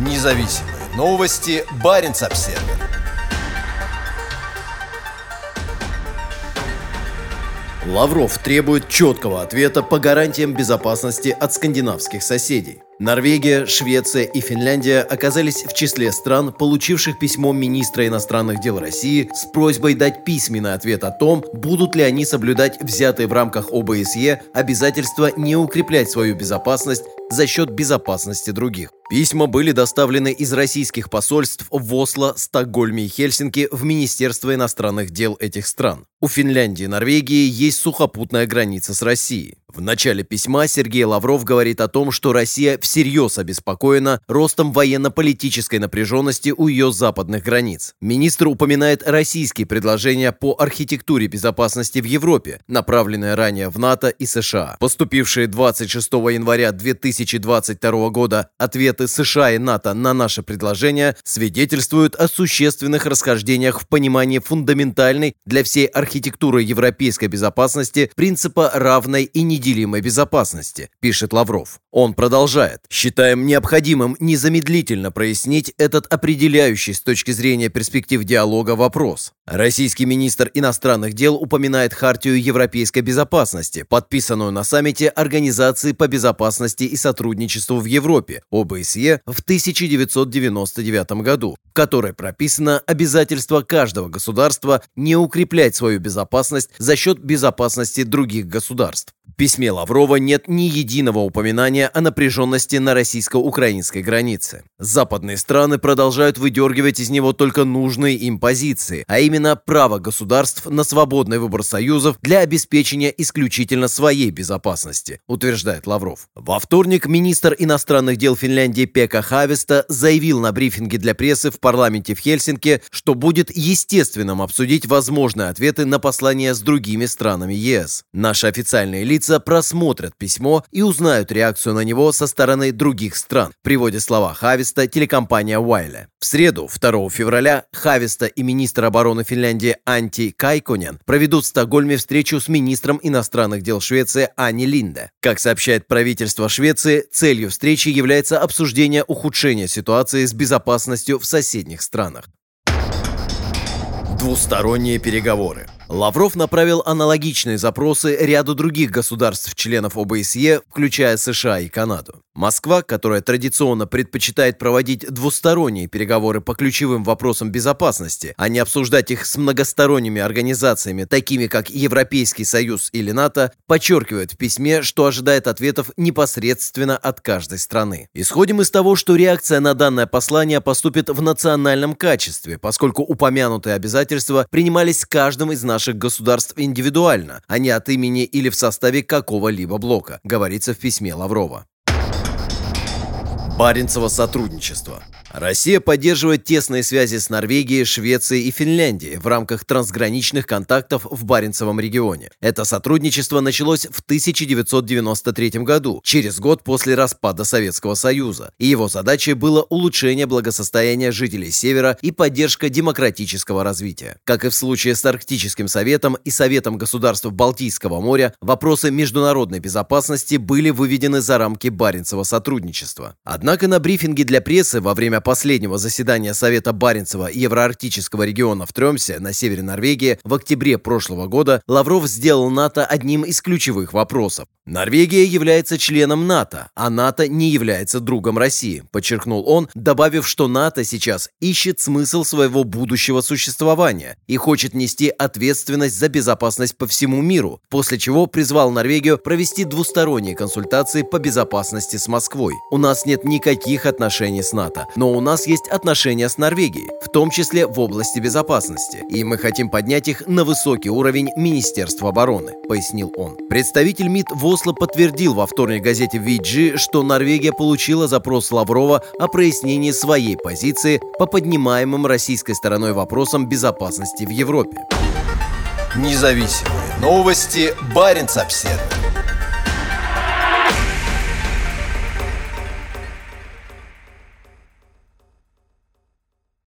Независимые новости. Барин обсерва Лавров требует четкого ответа по гарантиям безопасности от скандинавских соседей. Норвегия, Швеция и Финляндия оказались в числе стран, получивших письмо министра иностранных дел России с просьбой дать письменный ответ о том, будут ли они соблюдать взятые в рамках ОБСЕ обязательства не укреплять свою безопасность за счет безопасности других. Письма были доставлены из российских посольств в Осло, Стокгольме и Хельсинки в Министерство иностранных дел этих стран. У Финляндии и Норвегии есть сухопутная граница с Россией. В начале письма Сергей Лавров говорит о том, что Россия всерьез обеспокоена ростом военно-политической напряженности у ее западных границ. Министр упоминает российские предложения по архитектуре безопасности в Европе, направленные ранее в НАТО и США. Поступившие 26 января 2022 года ответы США и НАТО на наше предложение свидетельствуют о существенных расхождениях в понимании фундаментальной для всей архитектуры европейской безопасности принципа равной и не неделимой безопасности, пишет Лавров. Он продолжает. Считаем необходимым незамедлительно прояснить этот определяющий с точки зрения перспектив диалога вопрос. Российский министр иностранных дел упоминает Хартию европейской безопасности, подписанную на саммите Организации по безопасности и сотрудничеству в Европе, ОБСЕ, в 1999 году, в которой прописано обязательство каждого государства не укреплять свою безопасность за счет безопасности других государств письме Лаврова нет ни единого упоминания о напряженности на российско-украинской границе. Западные страны продолжают выдергивать из него только нужные им позиции, а именно право государств на свободный выбор союзов для обеспечения исключительно своей безопасности, утверждает Лавров. Во вторник министр иностранных дел Финляндии Пека Хависта заявил на брифинге для прессы в парламенте в Хельсинки, что будет естественным обсудить возможные ответы на послания с другими странами ЕС. Наши официальные лица лица просмотрят письмо и узнают реакцию на него со стороны других стран, приводя слова Хависта телекомпания Уайле. В среду, 2 февраля, Хависта и министр обороны Финляндии Анти Кайконен проведут в Стокгольме встречу с министром иностранных дел Швеции Ани Линде. Как сообщает правительство Швеции, целью встречи является обсуждение ухудшения ситуации с безопасностью в соседних странах. Двусторонние переговоры. Лавров направил аналогичные запросы ряду других государств-членов ОБСЕ, включая США и Канаду. Москва, которая традиционно предпочитает проводить двусторонние переговоры по ключевым вопросам безопасности, а не обсуждать их с многосторонними организациями, такими как Европейский Союз или НАТО, подчеркивает в письме, что ожидает ответов непосредственно от каждой страны. Исходим из того, что реакция на данное послание поступит в национальном качестве, поскольку упомянутые обязательства принимались каждым из наших наших государств индивидуально, а не от имени или в составе какого-либо блока, говорится в письме Лаврова. Баренцево сотрудничество. Россия поддерживает тесные связи с Норвегией, Швецией и Финляндией в рамках трансграничных контактов в Баренцевом регионе. Это сотрудничество началось в 1993 году, через год после распада Советского Союза, и его задачей было улучшение благосостояния жителей Севера и поддержка демократического развития. Как и в случае с Арктическим Советом и Советом государств Балтийского моря, вопросы международной безопасности были выведены за рамки Баренцева сотрудничества. Однако на брифинге для прессы во время последнего заседания Совета Баренцева и Евроарктического региона в Тремсе на севере Норвегии в октябре прошлого года Лавров сделал НАТО одним из ключевых вопросов. Норвегия является членом НАТО, а НАТО не является другом России, подчеркнул он, добавив, что НАТО сейчас ищет смысл своего будущего существования и хочет нести ответственность за безопасность по всему миру, после чего призвал Норвегию провести двусторонние консультации по безопасности с Москвой. У нас нет никаких отношений с НАТО, но у нас есть отношения с Норвегией, в том числе в области безопасности, и мы хотим поднять их на высокий уровень Министерства обороны, пояснил он. Представитель МИД в Осло подтвердил во вторник газете VG, что Норвегия получила запрос Лаврова о прояснении своей позиции по поднимаемым российской стороной вопросам безопасности в Европе. Независимые новости. Барин обседный.